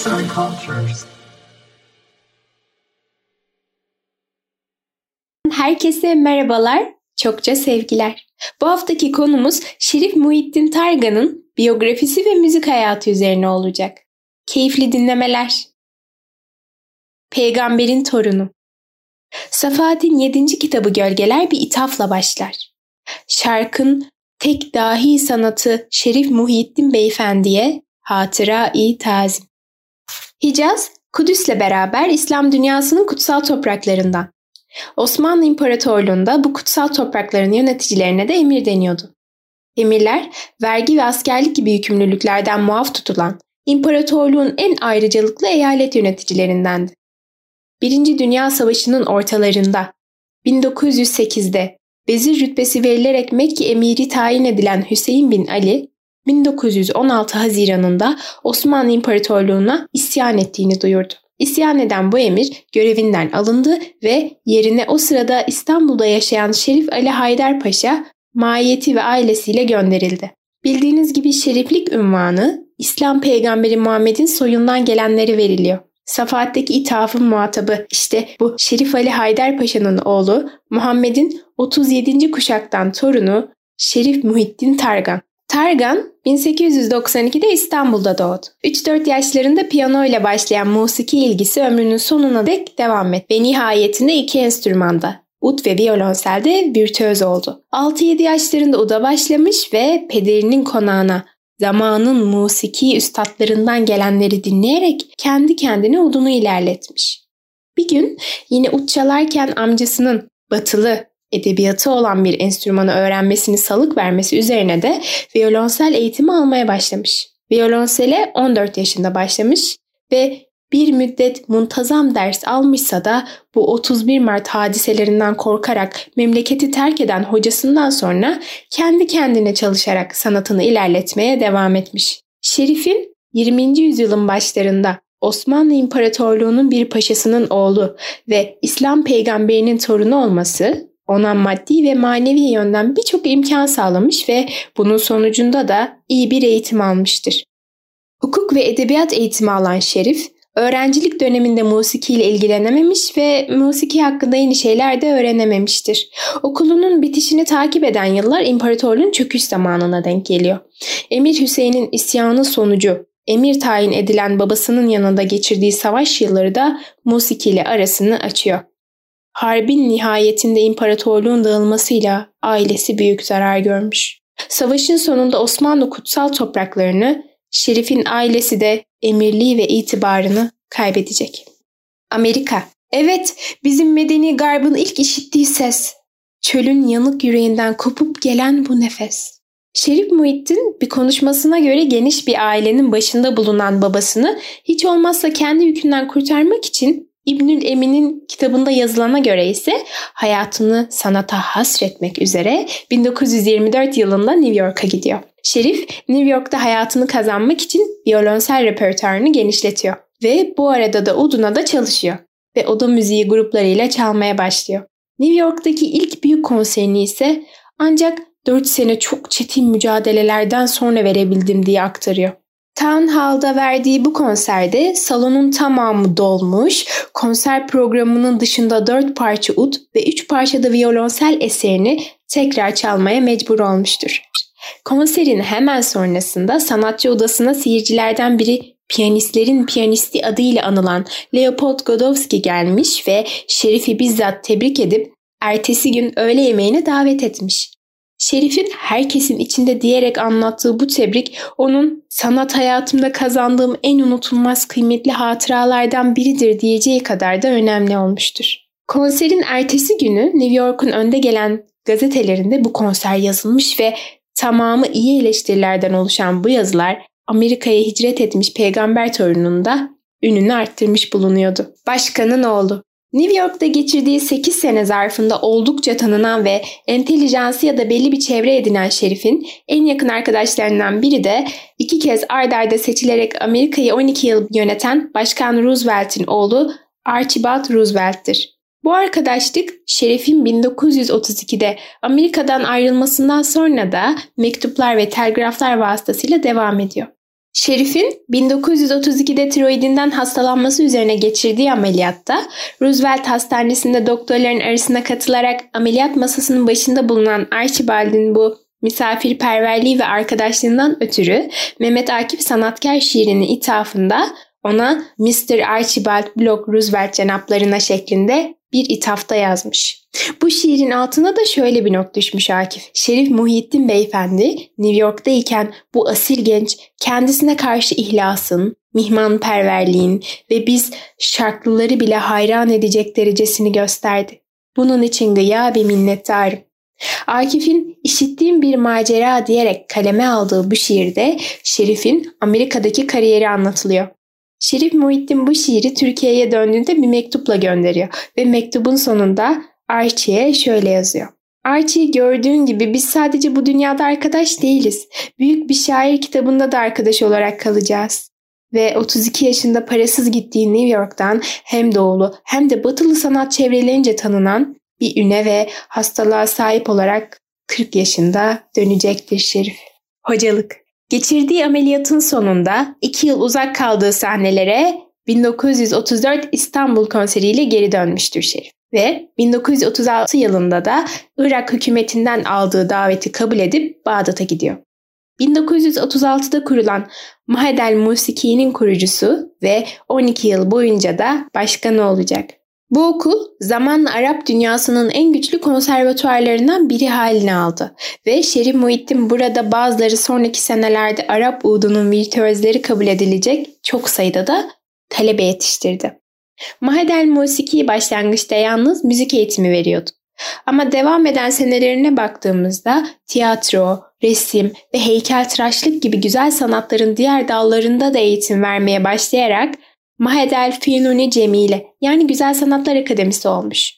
Arts and Cultures. Herkese merhabalar, çokça sevgiler. Bu haftaki konumuz Şerif Muhittin Targan'ın biyografisi ve müzik hayatı üzerine olacak. Keyifli dinlemeler. Peygamberin Torunu Safahat'in 7. kitabı Gölgeler bir ithafla başlar. Şarkın tek dahi sanatı Şerif Muhittin Beyefendi'ye hatıra-i tazim. Hicaz, Kudüs'le beraber İslam dünyasının kutsal topraklarından. Osmanlı İmparatorluğu'nda bu kutsal toprakların yöneticilerine de emir deniyordu. Emirler, vergi ve askerlik gibi yükümlülüklerden muaf tutulan imparatorluğun en ayrıcalıklı eyalet yöneticilerindendi. Birinci Dünya Savaşı'nın ortalarında 1908'de vezir rütbesi verilerek Mekke emiri tayin edilen Hüseyin bin Ali, 1916 Haziran'ında Osmanlı İmparatorluğu'na isyan ettiğini duyurdu. İsyan eden bu emir görevinden alındı ve yerine o sırada İstanbul'da yaşayan Şerif Ali Haydar Paşa maiyeti ve ailesiyle gönderildi. Bildiğiniz gibi şeriflik ünvanı İslam peygamberi Muhammed'in soyundan gelenleri veriliyor. Safahat'taki ithafın muhatabı işte bu Şerif Ali Haydar Paşa'nın oğlu Muhammed'in 37. kuşaktan torunu Şerif Muhittin Targan. Targan 1892'de İstanbul'da doğdu. 3-4 yaşlarında piyano ile başlayan musiki ilgisi ömrünün sonuna dek devam etti ve nihayetinde iki enstrümanda ud ve violonselde virtüöz oldu. 6-7 yaşlarında uda başlamış ve pederinin konağına zamanın musiki üstadlarından gelenleri dinleyerek kendi kendine udunu ilerletmiş. Bir gün yine ut çalarken amcasının batılı edebiyatı olan bir enstrümanı öğrenmesini salık vermesi üzerine de violonsel eğitimi almaya başlamış. Violonsele 14 yaşında başlamış ve bir müddet muntazam ders almışsa da bu 31 Mart hadiselerinden korkarak memleketi terk eden hocasından sonra kendi kendine çalışarak sanatını ilerletmeye devam etmiş. Şerif'in 20. yüzyılın başlarında Osmanlı İmparatorluğu'nun bir paşasının oğlu ve İslam peygamberinin torunu olması ona maddi ve manevi yönden birçok imkan sağlamış ve bunun sonucunda da iyi bir eğitim almıştır. Hukuk ve edebiyat eğitimi alan Şerif, öğrencilik döneminde musiki ile ilgilenememiş ve musiki hakkında yeni şeyler de öğrenememiştir. Okulunun bitişini takip eden yıllar imparatorluğun çöküş zamanına denk geliyor. Emir Hüseyin'in isyanı sonucu emir tayin edilen babasının yanında geçirdiği savaş yılları da musiki ile arasını açıyor. Harbin nihayetinde imparatorluğun dağılmasıyla ailesi büyük zarar görmüş. Savaşın sonunda Osmanlı kutsal topraklarını, Şerif'in ailesi de emirliği ve itibarını kaybedecek. Amerika. Evet, bizim medeni garbın ilk işittiği ses. Çölün yanık yüreğinden kopup gelen bu nefes. Şerif Muhittin bir konuşmasına göre geniş bir ailenin başında bulunan babasını hiç olmazsa kendi yükünden kurtarmak için İbnül Emin'in kitabında yazılana göre ise hayatını sanata hasretmek üzere 1924 yılında New York'a gidiyor. Şerif New York'ta hayatını kazanmak için violonsel repertuarını genişletiyor ve bu arada da Udun'a da çalışıyor ve oda müziği gruplarıyla çalmaya başlıyor. New York'taki ilk büyük konserini ise ancak 4 sene çok çetin mücadelelerden sonra verebildim diye aktarıyor. Town Hall'da verdiği bu konserde salonun tamamı dolmuş, konser programının dışında dört parça ud ve üç parçada violonsel eserini tekrar çalmaya mecbur olmuştur. Konserin hemen sonrasında sanatçı odasına seyircilerden biri piyanistlerin piyanisti adıyla anılan Leopold Godowski gelmiş ve Şerif'i bizzat tebrik edip ertesi gün öğle yemeğine davet etmiş. Şerif'in herkesin içinde diyerek anlattığı bu tebrik onun sanat hayatımda kazandığım en unutulmaz kıymetli hatıralardan biridir diyeceği kadar da önemli olmuştur. Konserin ertesi günü New York'un önde gelen gazetelerinde bu konser yazılmış ve tamamı iyi eleştirilerden oluşan bu yazılar Amerika'ya hicret etmiş peygamber torununun da ününü arttırmış bulunuyordu. Başkanın oğlu New York'ta geçirdiği 8 sene zarfında oldukça tanınan ve entelijansı da belli bir çevre edinen Şerif'in en yakın arkadaşlarından biri de iki kez ard arda seçilerek Amerika'yı 12 yıl yöneten Başkan Roosevelt'in oğlu Archibald Roosevelt'tir. Bu arkadaşlık Şerif'in 1932'de Amerika'dan ayrılmasından sonra da mektuplar ve telgraflar vasıtasıyla devam ediyor. Şerif'in 1932'de tiroidinden hastalanması üzerine geçirdiği ameliyatta Roosevelt Hastanesi'nde doktorların arasına katılarak ameliyat masasının başında bulunan Archibald'in bu misafirperverliği ve arkadaşlığından ötürü Mehmet Akif Sanatkar şiirinin ithafında ona Mr. Archibald Block Roosevelt cenaplarına şeklinde bir ithafta yazmış. Bu şiirin altına da şöyle bir not düşmüş Akif. Şerif Muhyiddin Beyefendi New York'tayken bu asil genç kendisine karşı ihlasın, mihmanperverliğin ve biz şarklıları bile hayran edecek derecesini gösterdi. Bunun için gıya ve minnettarım. Akif'in işittiğim bir macera diyerek kaleme aldığı bu şiirde Şerif'in Amerika'daki kariyeri anlatılıyor. Şerif Muhittin bu şiiri Türkiye'ye döndüğünde bir mektupla gönderiyor ve mektubun sonunda Archie'ye şöyle yazıyor. Archie gördüğün gibi biz sadece bu dünyada arkadaş değiliz. Büyük bir şair kitabında da arkadaş olarak kalacağız. Ve 32 yaşında parasız gittiği New York'tan hem doğulu hem de batılı sanat çevrelerince tanınan bir üne ve hastalığa sahip olarak 40 yaşında dönecektir Şerif. Hocalık. Geçirdiği ameliyatın sonunda 2 yıl uzak kaldığı sahnelere 1934 İstanbul konseriyle geri dönmüştür Şerif. Ve 1936 yılında da Irak hükümetinden aldığı daveti kabul edip Bağdat'a gidiyor. 1936'da kurulan Mahedel Musiki'nin kurucusu ve 12 yıl boyunca da başkanı olacak. Bu okul zamanla Arap dünyasının en güçlü konservatuarlarından biri haline aldı ve Şerif Muhittin burada bazıları sonraki senelerde Arap udunun virtüözleri kabul edilecek çok sayıda da talebe yetiştirdi. Mahedel Musiki başlangıçta yalnız müzik eğitimi veriyordu. Ama devam eden senelerine baktığımızda tiyatro, resim ve heykeltıraşlık gibi güzel sanatların diğer dallarında da eğitim vermeye başlayarak Mahedel Fünuni Cemile yani Güzel Sanatlar Akademisi olmuş.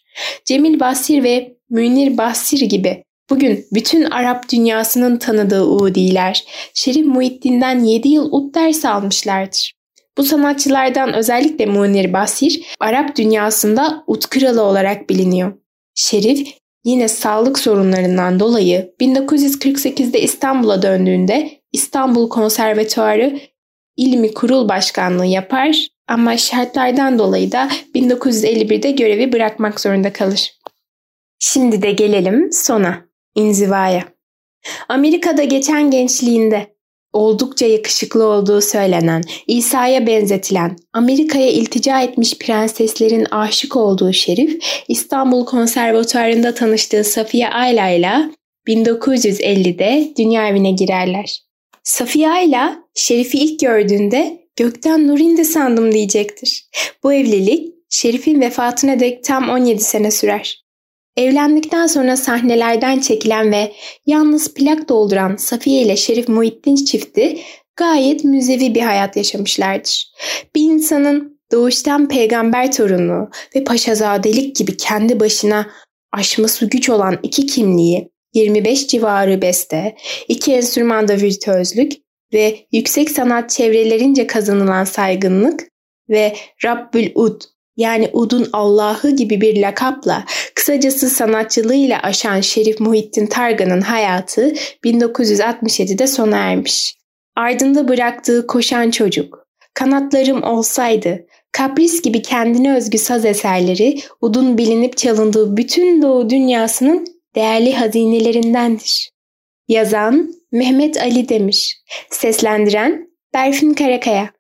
Cemil Basir ve Münir Basir gibi bugün bütün Arap dünyasının tanıdığı Udiler, Şerif Muhiddin'den 7 yıl ut ders almışlardır. Bu sanatçılardan özellikle Munir Basir, Arap dünyasında ut kralı olarak biliniyor. Şerif yine sağlık sorunlarından dolayı 1948'de İstanbul'a döndüğünde İstanbul Konservatuarı İlmi Kurul Başkanlığı yapar ama şartlardan dolayı da 1951'de görevi bırakmak zorunda kalır. Şimdi de gelelim sona, inzivaya. Amerika'da geçen gençliğinde oldukça yakışıklı olduğu söylenen, İsa'ya benzetilen, Amerika'ya iltica etmiş prenseslerin aşık olduğu Şerif, İstanbul Konservatuarı'nda tanıştığı Safiye Ayla ile 1950'de dünya evine girerler. Safiye Ayla, Şerif'i ilk gördüğünde gökten nur indi sandım diyecektir. Bu evlilik Şerif'in vefatına dek tam 17 sene sürer. Evlendikten sonra sahnelerden çekilen ve yalnız plak dolduran Safiye ile Şerif Muhittin çifti gayet müzevi bir hayat yaşamışlardır. Bir insanın doğuştan peygamber torunu ve paşazadelik gibi kendi başına aşması güç olan iki kimliği, 25 civarı beste, iki enstrümanda virtüözlük ve yüksek sanat çevrelerince kazanılan saygınlık ve Rabbül Ud yani Ud'un Allah'ı gibi bir lakapla kısacası sanatçılığıyla aşan Şerif Muhittin Targan'ın hayatı 1967'de sona ermiş. Ardında bıraktığı Koşan Çocuk, Kanatlarım Olsaydı, Kapris gibi kendine özgü saz eserleri Ud'un bilinip çalındığı bütün Doğu dünyasının değerli hazinelerindendir. Yazan Mehmet Ali Demir, seslendiren Berfin Karakaya.